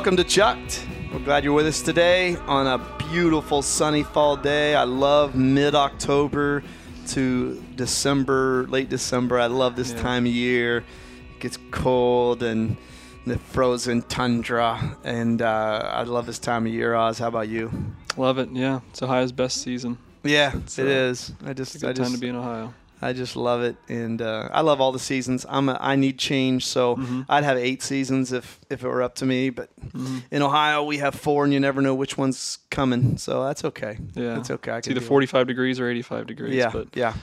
Welcome to Chucked. We're glad you're with us today on a beautiful sunny fall day. I love mid October to December, late December. I love this Yeah. time of year. It gets cold and the frozen tundra, and uh, I love this time of year. Oz, how about you? Love it. Yeah, it's Ohio's best season. Yeah, It's, it uh, is. I It's just, a good I time to be in Ohio. I just love it, and uh, I love all the seasons. I'm, a, I need change, so Mhm. I'd have eight seasons if, if it were up to me. But Mhm. in Ohio, we have four, and you never know which one's coming, so that's okay. Yeah, That's okay. I It's either deal with 45 degrees or 85 degrees. Yeah, but yeah.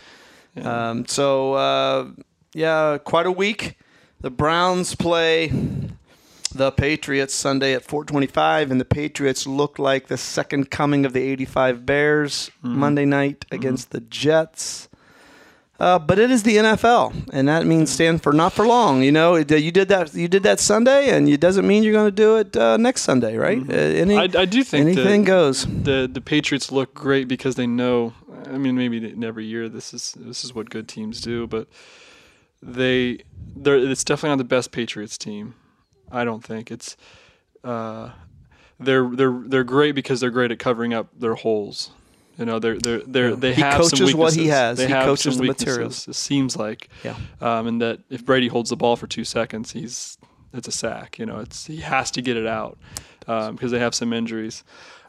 yeah. Um, so uh, yeah, quite a week. The Browns play the Patriots Sunday at 4:25, and the Patriots look like the second coming of the '85 Bears Mhm. Monday night against the Jets. Uh, but it is the NFL, and that means stand for not for long. You know, It- you did that. You did that Sunday, and it doesn't mean you're going to do it uh, next Sunday, right? Mhm. Uh, any, I, I do think anything the, goes. the the Patriots look great because they know. I mean, maybe in every year this is this is what good teams do, but they they're it's definitely not the best Patriots team. I don't think it's. Uh, they're they're they're great because they're great at covering up their holes. You know, they're they're they're they He have coaches some what he has. They He have coaches some the materials. It seems like, Yeah. um, and that if Brady holds the ball for two seconds, he's it's a sack. You know, it's he has to get it out um, because they have some injuries.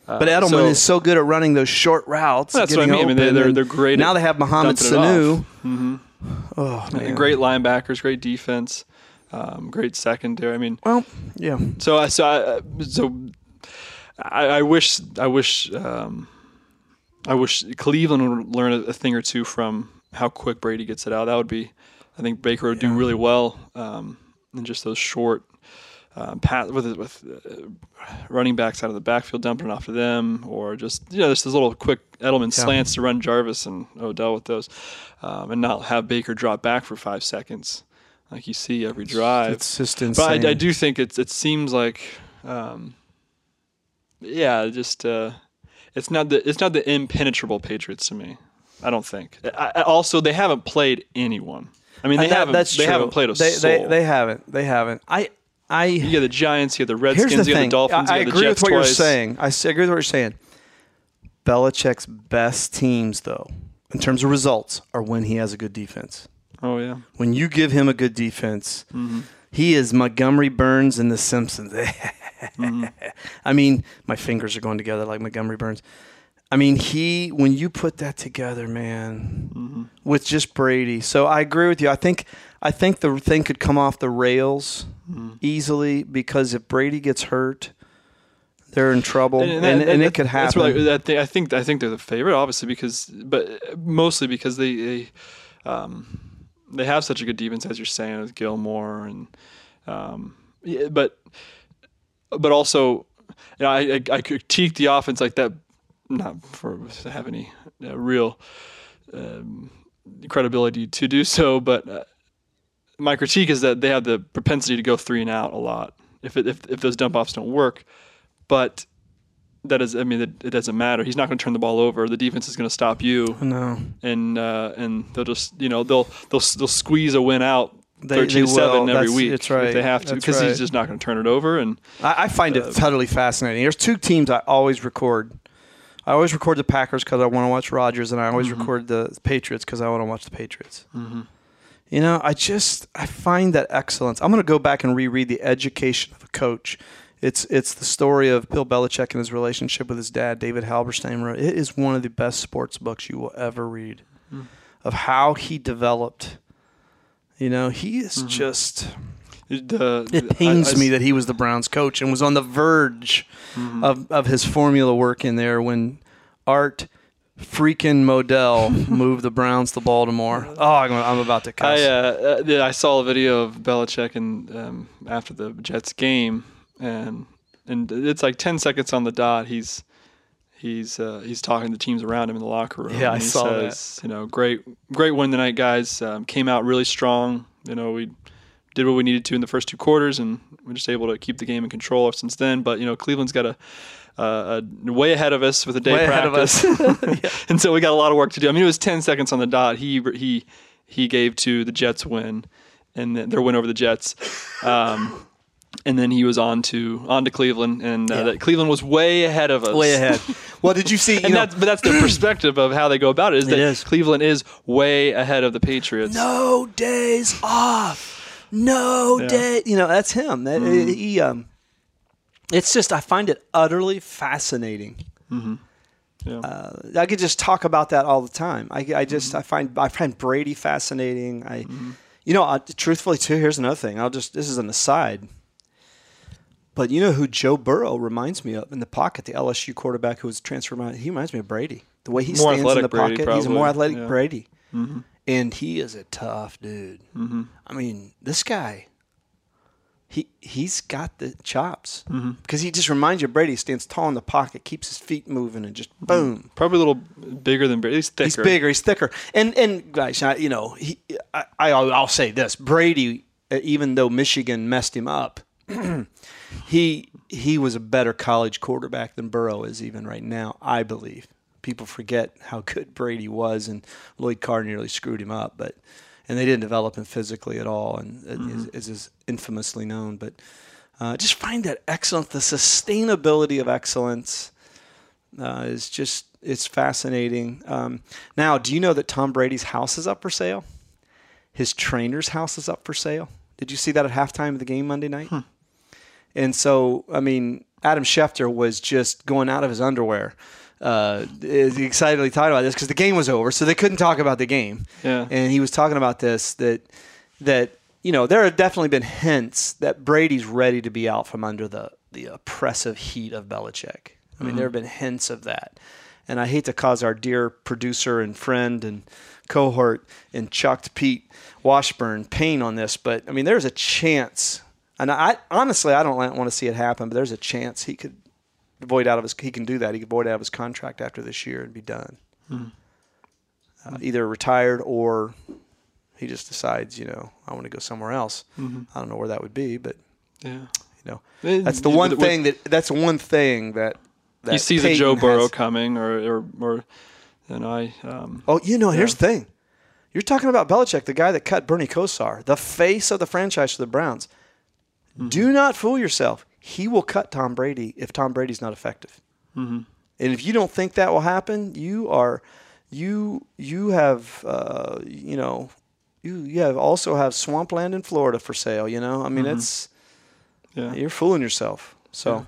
Uh, But Edelman so- is so good at running those short routes. That's what I mean. I mean, They they're they're great. Now they have Mohamed dumping Sanu. off. Mhm. Oh man, Great linebackers, great defense, um, great secondary. I mean, Well, yeah, so I so I, so I, I wish I wish um, I wish Cleveland would learn a, a thing or two from how quick Brady gets it out. That would be, I think Baker would do really well um, in just those short. Um, pass with with uh, running backs out of the backfield dumping it off to them, or just you know just those little quick Edelman Yeah. slants to run Jarvis and Odell with those, um, and not have Baker drop back for five seconds like you see every drive. it's just insane. But I, I do think it's it seems like, um, yeah, just uh, it's not the it's not the impenetrable Patriots to me. I don't think. I, I, also, they haven't played anyone. I mean, they that- haven't. That's they true. haven't played a they, soul. They, they haven't. They haven't. I. I. you got the Giants, you got the Here's Redskins, the you got the Dolphins, I, I you got agree the Jets with what twice. you're saying. I agree with what you're saying. Belichick's best teams, though, in terms of results, are when he has a good defense. Oh yeah, When you give him a good defense, mm-hmm. He is Montgomery Burns in The Simpsons. Mm-hmm. I mean, my fingers are going together like Montgomery Burns. I mean, he when you put that together, man, Mm-hmm. with just Brady. So I agree with you. I think I think the thing could come off the rails Mm-hmm. easily because if Brady gets hurt, they're in trouble, and, and, it could That's happen. really, that I think I think they're the favorite, obviously, because but mostly because they they, um, they have such a good defense, as you're saying, with Gilmore and um, yeah, but but also, you know, I, I I critique the offense like that, not for to have any uh, real um, credibility to do so, but. Uh, my critique is that they have the propensity to go three and out a lot if it, if if those dump offs don't work, but that is I mean it, it doesn't matter. He's not going to turn the ball over. The defense is going to stop you, no, and uh, and they'll just you know they'll they'll they'll squeeze a win out. They- Thirteen they to seven every That's- week that's right. if they have to That's because right. he's just not going to turn it over. And I, I find Uh, it totally fascinating. There's two teams I always record. I always record the Packers because I want to watch Rodgers, and I always Mhm. record the Patriots because I want to watch the Patriots. mm-hmm. You know, I just I find that excellence. I'm going to go back and reread the education of a coach. It's it's the story of Bill Belichick and his relationship with his dad, David Halberstam wrote. It is one of the best sports books you will ever read Hmm. of how he developed. You know, he is Mhm. just. the, It pains me that he was the Browns coach and was on the verge Mhm. of, of his formula working there when Art freaking Modell moved the Browns to Baltimore. Oh, I'm, I'm about to cuss. I uh, uh, I saw a video of Belichick and um, after the Jets game, and and it's like ten seconds on the dot. He's he's uh, he's talking to the teams around him in the locker room. Yeah, I saw that. says, You know, great great win tonight, guys. Um, came out really strong. You know, we did what we needed to in the first two quarters, and we're just able to keep the game in control since then. But you know, Cleveland's got a uh, a way ahead of us with a day Way ahead of practice, us. and so we got a lot of work to do. I mean, it was ten seconds on the dot. He he he gave to the Jets win, and then their win over the Jets. Um, and then he was on to on to Cleveland, and uh, Yeah. that Cleveland was way ahead of us. Way ahead. well, did you see? You And know, that's, but that's the perspective of how they go about it. Is that is. Cleveland is way ahead of the Patriots? no days off. No Yeah. day. You know, that's him. That, Mm-hmm. He. Um, it's just I find it utterly fascinating. Yeah. Uh, I could just talk about that all the time. I, I just Mm-hmm. I find I find Brady fascinating. I, you know, I, truthfully too. Here's another thing. I'll just this is an aside. But you know who Joe Burrow reminds me of in the pocket, the LSU quarterback who was transferred. out- He reminds me of Brady. The way he More stands in the Brady, pocket, he's a more athletic Yeah. Brady, mm-hmm. and he is a tough dude. Mm-hmm. I mean, this guy. He he's got the chops mm-hmm. because he just reminds you of Brady. He stands tall in the pocket, keeps his feet moving, and just boom. Probably a little bigger than Brady. He's thicker. He's bigger. He's thicker. And and guys, I, you know, he, I, I I'll say this: Brady, even though Michigan messed him up, he he was a better college quarterback than Burrow is even right now. I believe people forget how good Brady was, and Lloyd Carr nearly screwed him up, but. And they didn't develop him physically at all, and uh, as is infamously known. But uh, just find that excellence, the sustainability of excellence uh, is just it's fascinating. Um, now, do you know that Tom Brady's house is up for sale? His trainer's house is up for sale. Did you see that at halftime of the game Monday night? And so, I mean, Adam Schefter was just going out of his underwear, uh, excitedly talking about this because the game was over, so they couldn't talk about the game. Yeah. And he was talking about this that that you know there have definitely been hints that Brady's ready to be out from under the the oppressive heat of Belichick. I mean, there have been hints of that. And I hate to cause our dear producer and friend and cohort and chucked Pete Washburn pain on this, but I mean, there's a chance. And I honestly, I don't want to see it happen, but there's a chance he could void out of his. He can do that. He could void out of his contract after this year and be done. Uh, either retired or he just decides, you know, I want to go somewhere else. I don't know where that would be, but Yeah. you know, that's the one thing that that's one thing that, that he sees a Joe Burrow has- coming, or or or know, I um, Oh, you know, here's the thing. You're talking about Belichick, the guy that cut Bernie Kosar, the face of the franchise for the Browns. Do mm-hmm. not fool yourself. He will cut Tom Brady if Tom Brady's not effective. Mm-hmm. And if you don't think that will happen, you are you you have uh, you know you you have also have swampland in Florida for sale. You know, I mean mm-hmm. it's yeah. you're fooling yourself. So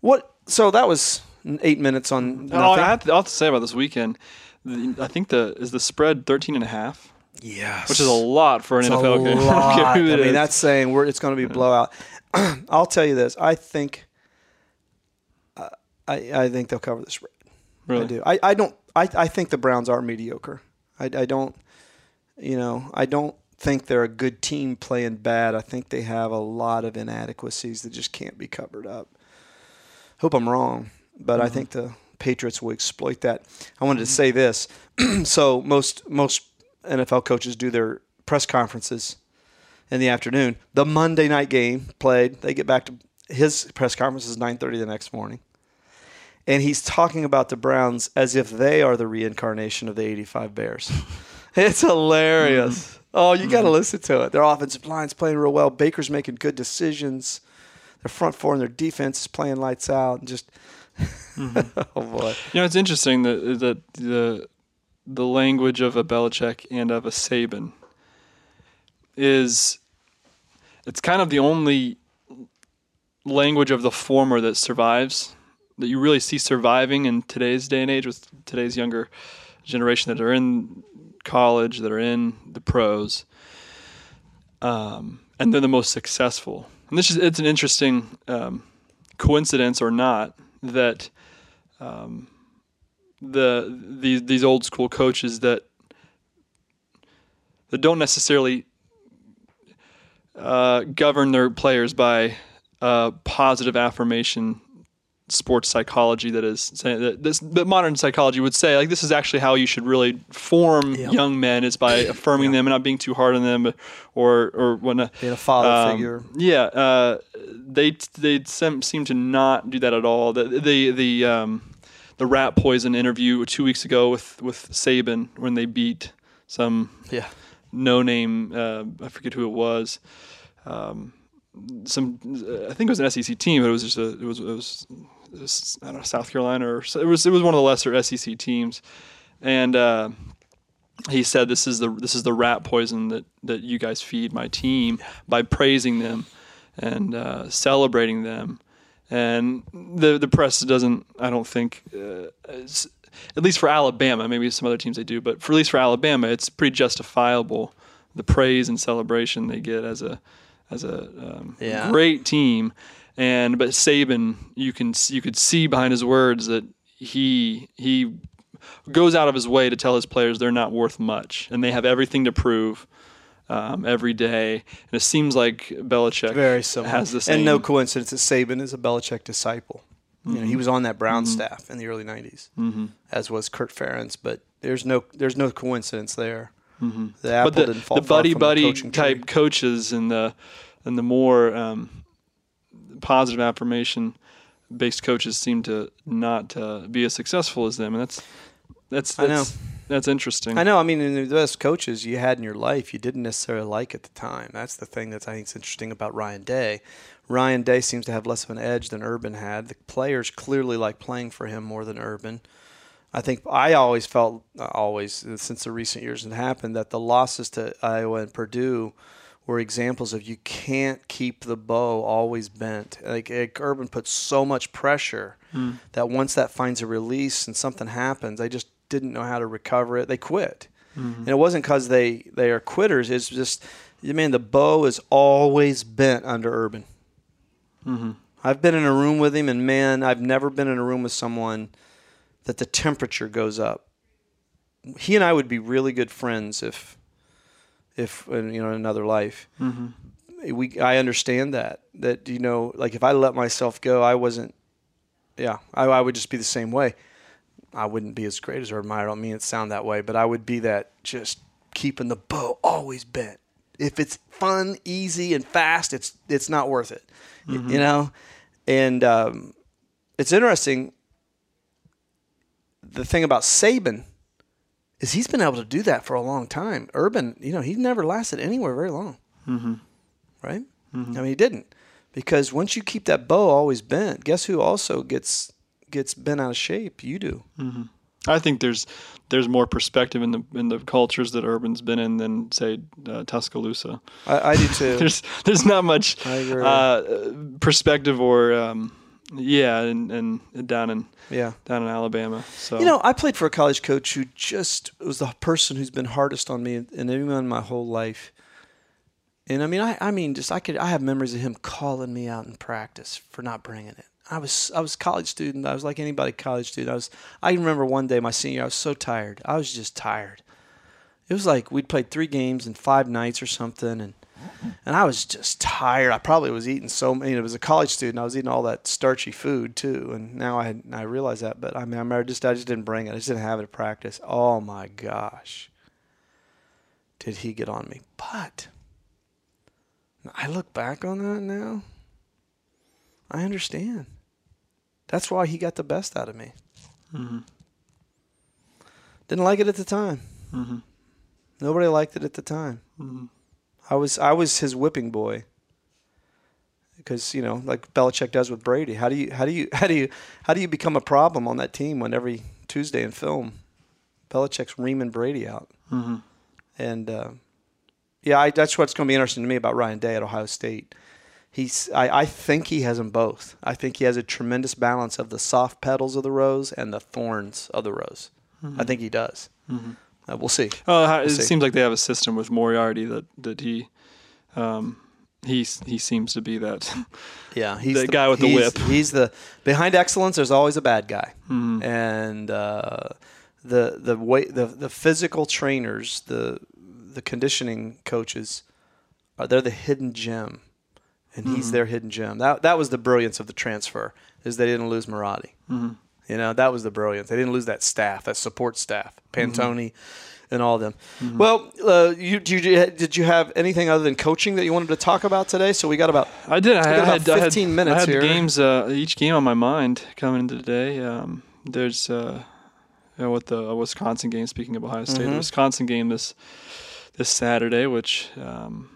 what? So that was eight minutes on. Oh. I have, to, I have to say about this weekend. I think the is the spread 13 and a half, yes, which is a lot for an It's NFL game. I don't lot. care I mean, is. that's saying we're, it's going to be blowout. I'll tell you this. I think. Uh, I I think they'll cover the spread. really. I do. I, I don't. I, I think the Browns are mediocre. I, I don't. You know, I don't think they're a good team playing bad. I think they have a lot of inadequacies that just can't be covered up. Hope I'm wrong, but I think the Patriots will exploit that. I wanted to say this. so most most NFL coaches do their press conferences in the afternoon. The Monday night game played. They get back to his press conference is 9:30 the next morning. And he's talking about the Browns as if they are the reincarnation of the 85 Bears. it's hilarious. Mm-hmm. Oh, you got to mm-hmm. listen to it. Their offensive line's playing real well. Baker's making good decisions. Their front four and their defense is playing lights out. And just, mm-hmm. oh boy. You know, it's interesting that that the the language of a Belichick and of a Saban is it's kind of the only language of the former that survives that you really see surviving in today's day and age with today's younger generation that are in college that are in the pros um, and they're the most successful. And this is it's an interesting um, coincidence or not that um, the these these old school coaches that that don't necessarily uh, govern their players by uh, positive affirmation sports psychology that is saying that this that modern psychology would say like this is actually how you should really form Yep. young men is by affirming them and not being too hard on them or or whatnot Being a father um, figure. Yeah, uh, they they seem to not do that at all. The the the um, the rat poison interview two weeks ago with with Saban when they beat some Yeah. no name uh, I forget who it was. Um, some. I think it was an SEC team, but it was just a. It was. It was. It was I don't know South Carolina or it was. It was one of the lesser SEC teams, and. Uh, he said this is the this is the rat poison that that you guys feed my team by praising them and uh, celebrating them and the the press doesn't I don't think uh, at least for Alabama maybe some other teams they do but for at least for Alabama it's pretty justifiable the praise and celebration they get as a as a um, Yeah. great team and but Saban you can you could see behind his words that he he goes out of his way to tell his players they're not worth much and they have everything to prove um, every day. And it seems like Belichick Very similar. has the same. And no coincidence that Saban is a Belichick disciple. You know, he was on that Brown staff in the early '90s, mm-hmm. as was Kirk Ferentz. But there's no there's no coincidence there. Mm-hmm. The apple but the, didn't fall the far buddy from buddy the type tree. coaches and the and the more um, positive affirmation based coaches seem to not uh, be as successful as them, and that's that's I know. That's, interesting. I know. I mean, in the best coaches you had in your life, you didn't necessarily like at the time. That's the thing that I think is interesting about Ryan Day. Ryan Day seems to have less of an edge than Urban had. The players clearly like playing for him more than Urban. I think I always felt, uh, always uh, since the recent years it happened, that the losses to Iowa and Purdue were examples of you can't keep the bow always bent. Like, like Urban puts so much pressure that once that finds a release and something happens, they just didn't know how to recover it. They quit, mm-hmm. and it wasn't because they they are quitters. It's just, I mean, the bow is always bent under Urban. Mm-hmm. I've been in a room with him, and man, I've never been in a room with someone that the temperature goes up. He and I would be really good friends if, if you know, in another life. Mm-hmm. We, I understand that. That you know, like if I let myself go, I wasn't. Yeah, I, I would just be the same way. I wouldn't be as great as Urban Meyer. I don't mean it sound that way, but I would be that just keeping the bow always bent. If it's fun, easy, and fast, it's it's not worth it. Y- You know, and um, it's interesting. The thing about Saban is he's been able to do that for a long time. Urban, you know, he never lasted anywhere very long, mm-hmm. right? I mean, he didn't because once you keep that bow always bent, guess who also gets gets bent out of shape? You do. I think there's there's more perspective in the in the cultures that Urban's been in than say uh, Tuscaloosa. I, I do too. There's there's not much uh, perspective or um, yeah, and, and down in yeah. down in Alabama. So You know, I played for a college coach who just was the person who's been hardest on me and anyone my whole life. And I mean, I, I mean, just I could I have memories of him calling me out in practice for not bringing it. I was I was college student. I was like anybody college student. I was I remember one day my senior. I was so tired. I was just tired. It was like we'd played three games in five nights or something, and and I was just tired. I probably was eating so many. You know, as a college student, I was eating all that starchy food too, and now I I realize that. But I mean, I remember just I just didn't bring it. I just didn't have it at practice. Oh my gosh, did he get on me? But I look back on that now. I understand. That's why he got the best out of me. Didn't like it at the time. Nobody liked it at the time. I was I was his whipping boy. Because you know, like Belichick does with Brady. How do you how do you how do you how do you become a problem on that team when every Tuesday in film, Belichick's reaming Brady out? Mm-hmm. And uh, yeah, I, that's what's going to be interesting to me about Ryan Day at Ohio State. He's I, I think he has them both. I think he has a tremendous balance of the soft petals of the rose and the thorns of the rose. I think he does. Uh, we'll see. Oh, how- it see. seems like they have a system with Marotti that that he, um, he he seems to be that. Yeah, he's The guy with the whip. He's the behind excellence. There's always a bad guy, and uh, the the way the the physical trainers, the the conditioning coaches, are they're the hidden gem, and he's their hidden gem. That that was the brilliance of the transfer is they didn't lose Marotti. You know that was the brilliance. They didn't lose that staff, that support staff, Pantone. And all of them. Well, uh, you, did you did you have anything other than coaching that you wanted to talk about today? So we got about I did. I, got I about had, I had 15 minutes I had here. games. Uh, each game on my mind coming into today. Um, there's uh, you know, with the Wisconsin game. Speaking of Ohio State, Mm-hmm. the Wisconsin game this this Saturday, which um,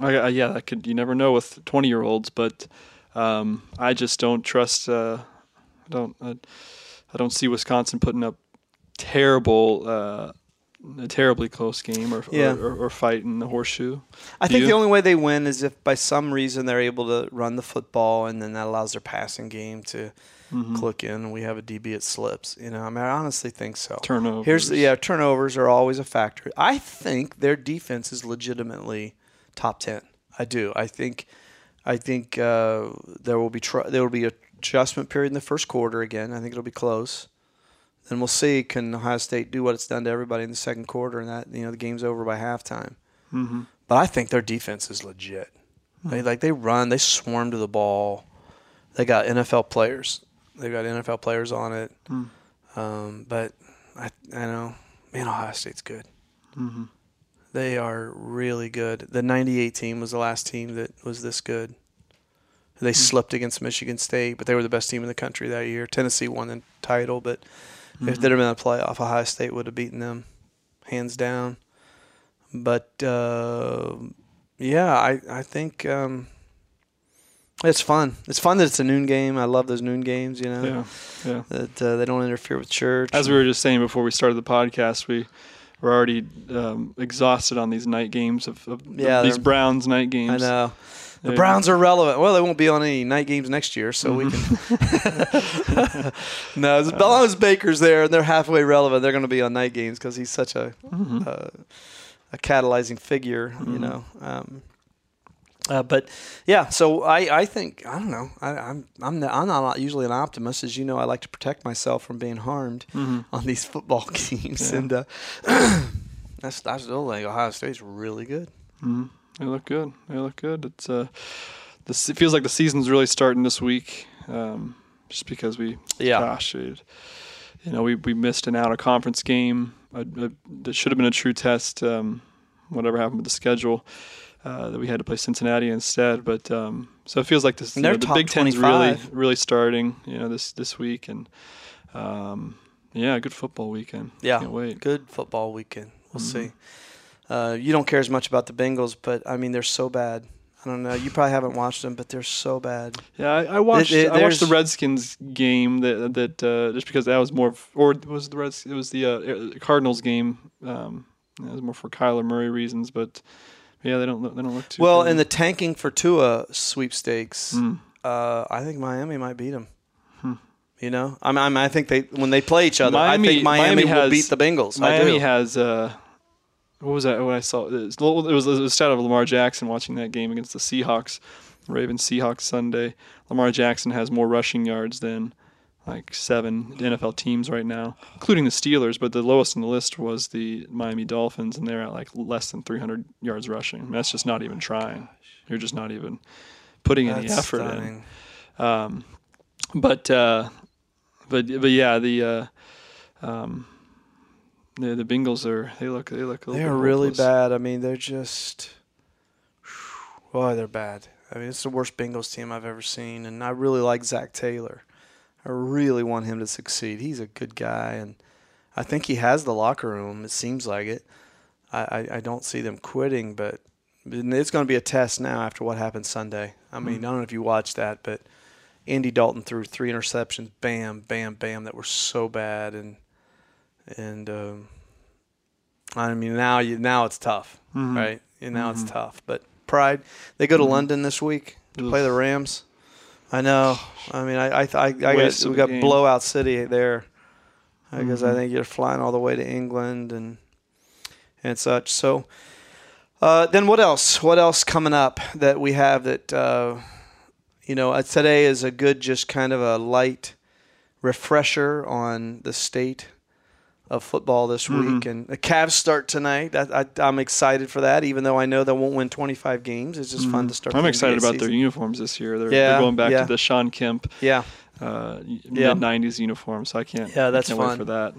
I, I, yeah, that could you never know with twenty year olds, but um, I just don't trust. Uh, I don't. I, I don't see Wisconsin putting up terrible. Uh, a terribly close game or, Yeah. or, or, or fight in the horseshoe. I think You? the only way they win is if by some reason they're able to run the football, and then that allows their passing game to Mm-hmm. click in, and we have a DB it slips. You know, I mean, I honestly think so. Turnovers. Here's the, yeah, turnovers are always a factor. I think their defense is legitimately top ten. I do. I think, I think uh, there will be tr- there will be a adjustment period in the first quarter again. I think it'll be close. Then we'll see can Ohio State do what it's done to everybody in the second quarter, and that you know the game's over by halftime. Mm-hmm. But I think their defense is legit. They like they run, they swarm to the ball. They got NFL players. They've got NFL players on it. Hmm. Um, but I I know, man, Ohio State's good. Mm-hmm. They are really good. The '98 team was the last team that was this good. They slipped against Michigan State, but they were the best team in the country that year. Tennessee won the title, but if they'd have been in the playoff, Ohio State would have beaten them, hands down. But uh, yeah, I I think um, it's fun. It's fun that it's a noon game. I love those noon games. You know Yeah, yeah. that uh, they don't interfere with church. As we were just saying before we started the podcast, we were already um, exhausted on these night games of, of Yeah, these Browns night games. I know. The Browns are relevant. Well, they won't be on any night games next year, so we can. no, as long as Baker's there and they're halfway relevant, they're going to be on night games because he's such a Mhm. uh, a catalyzing figure, you Mhm. know. Um, uh, but yeah, so I, I think I don't know. I, I'm I'm the, I'm not usually an optimist, as you know. I like to protect myself from being harmed Mhm. on these football games, Yeah. and uh, that's I still think Ohio State's really good. Mhm. They look good. They look good. It's uh, this it feels like the season's really starting this week. Um, just because we, Yeah. gosh, it, you know, we we missed an out of conference game. That should have been a true test. Um, whatever happened with the schedule. Uh, that we had to play Cincinnati instead, but um, so it feels like this. You know, the Big Ten's really 25. really starting. You know this this week and um, yeah, good football weekend. Yeah. can't wait. Good football weekend. We'll Mhm. see. Uh, you don't care as much about the Bengals, but I mean they're so bad. I don't know. You probably haven't watched them, but they're so bad. Yeah, I, I watched. it- I watched the Redskins game that that uh, just because that was more, of, or it was the Reds? It was the uh, Cardinals game. Um, it was more for Kyler Murray reasons, but yeah, they don't look, they don't look too Well, in the tanking for Tua sweepstakes, Mm. uh, I think Miami might beat them. Hmm. You know, I mean, I think they when they play each other, Miami- I think Miami, Miami will has- beat the Bengals. Miami has. Uh, what was that? What I saw? It was, it was a stat of Lamar Jackson watching that game against the Seahawks, Ravens Seahawks Sunday. Lamar Jackson has more rushing yards than like seven NFL teams right now, including the Steelers. But the lowest on the list was the Miami Dolphins, and they're at like less than 300 yards rushing. That's just not even trying. You're just not even putting any That's effort in. Um, but uh, but but yeah, the uh, um, the the Bengals are they look they look a They're bit really hopeless. bad. I mean, they're just. Boy, they're bad. I mean, it's the worst Bengals team I've ever seen, and I really like Zac Taylor. I really want him to succeed. He's a good guy, and I think he has the locker room. It seems like it. I, I, I don't see them quitting, but it's going to be a test now after what happened Sunday. I mean, Mm. I don't know if you watched that, but Andy Dalton threw three interceptions, bam, bam, bam, that were so bad, and and um, I mean now you now it's tough, Mhm. right? And now Mhm. it's tough. But Pride, they go to Mhm. London this week to play the Rams. I know. I mean, I I I, I of we got game. blowout city there because I Mhm. think you're flying all the way to England and and such. So. Uh, then what else? What else coming up that we have that uh, you know uh, today is a good just kind of a light refresher on the state of football this Mhm. week and the Cavs start tonight. I, I, I'm excited for that, even though I know they won't win 25 games. It's just fun Mhm. to start. I'm excited about their uniforms this year. They're, Yeah, they're going back yeah. to the Shawn Kemp Yeah, uh, Yeah. mid '90s uniform, so I can't. Yeah, that's can't fun. Wait for that.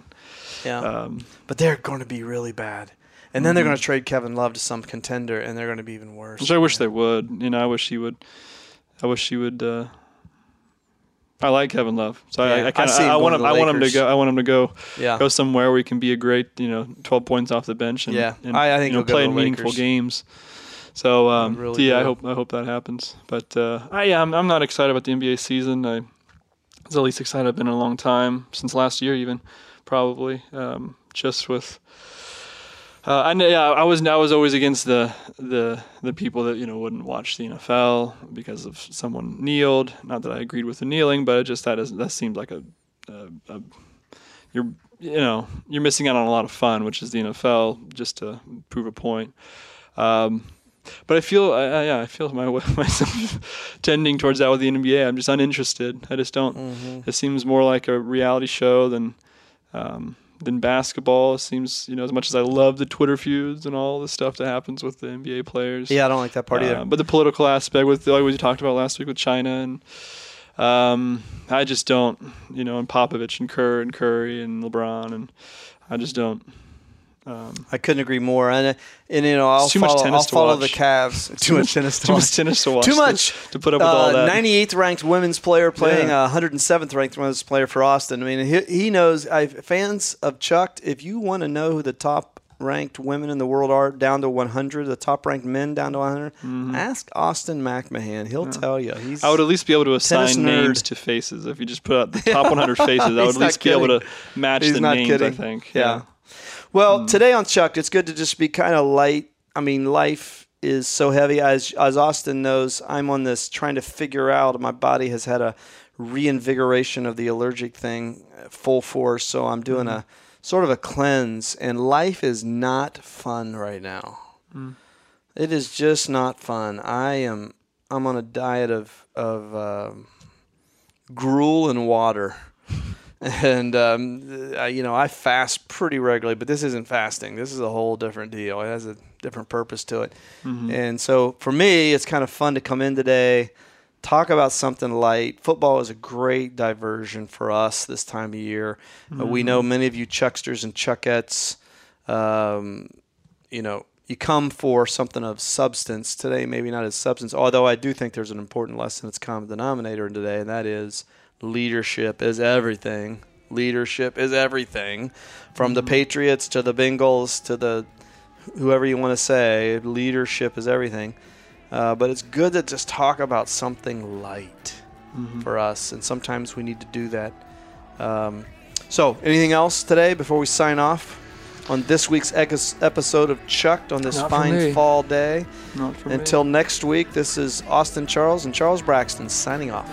yeah. Um, but they're going to be really bad, and then they're Mhm. going to trade Kevin Love to some contender, and they're going to be even worse. which I wish they would. You know, I wish he would. I wish he would. Uh, I like Kevin Love, so Yeah, I, I, kinda, see I, I want him. to I want him to go. I want him to go Yeah, go somewhere where he can be a great, you know, 12 points off the bench and, Yeah, and I- I think you know, play in meaningful Lakers. games. So um, Really yeah, I hope I hope that happens. But uh, I yeah, I'm, I'm not excited about the NBA season. I it's the least excited I've been in a long time since last year, even probably. Um, just with. Uh, I yeah, I was I was always against the the the people that you know wouldn't watch the NFL because of someone kneeled. Not that I agreed with the kneeling, but it just that is that seemed like a, a, a you're you know you're missing out on a lot of fun, which is the NFL, just to prove a point. Um, but I feel, yeah, I feel my myself tending towards that with the NBA. I'm just uninterested. I just don't. Mm-hmm. It seems more like a reality show than um, than basketball. It seems, you know, as much as I love the Twitter feuds and all the stuff that happens with the NBA players. Yeah, I don't like that part Uh, either. but the political aspect with like we talked about last week with China and um, I just don't, you know, and Popovich and Kerr and Curry and LeBron and I just don't. Um, I couldn't agree more. And, uh, and you know, I'll too much follow, tennis I'll to follow watch. the Cavs. Too much tennis to too watch. much tennis to watch. Too much. to, put up with all Uh, that. 98th ranked women's player playing Yeah. uh, 107th ranked women's player for Austin. I mean, he, he knows. I, fans of Chuck, if you want to know who the top ranked women in the world are, down to 100, the top ranked men down to 100, ask Austin McMahon. He'll tell you. He's Mm-hmm. I would at least be able to assign names to faces. If you just put out the top 100 faces, I would at least be able to match He's the names. I kidding. think. Yeah. Well, Mm. today on Chuck, it's good to just be kind of light. I mean, life is so heavy. As as Austin knows, I'm on this trying to figure out. My body has had a reinvigoration of the allergic thing uh, full force, so I'm doing Mm-hmm. a sort of a cleanse. And life is not fun right now. Mm. It is just not fun. I am. I'm on a diet of of um, gruel and water and um, I, you know I fast pretty regularly, but this isn't fasting. This is a whole different deal. It has a different purpose to it, and so for me, it's kind of fun to come in today, talk about something light. Football is a great diversion for us this time of year. Uh, we know many of you Chucksters and Chuckettes, um, you know. You come for something of substance today, maybe not as substance. Although I do think there's an important lesson, it's common denominator in today, and that is leadership is everything. Leadership is everything. From the Patriots to the Bengals to the whoever you want to say, leadership is everything. Uh, but it's good to just talk about something light for us, and sometimes we need to do that. Um, so, anything else today before we sign off on this week's episode of Chucked on this Not fine fall day? Not for me. Until next week, this is Austin Charles and Charles Braxton signing off.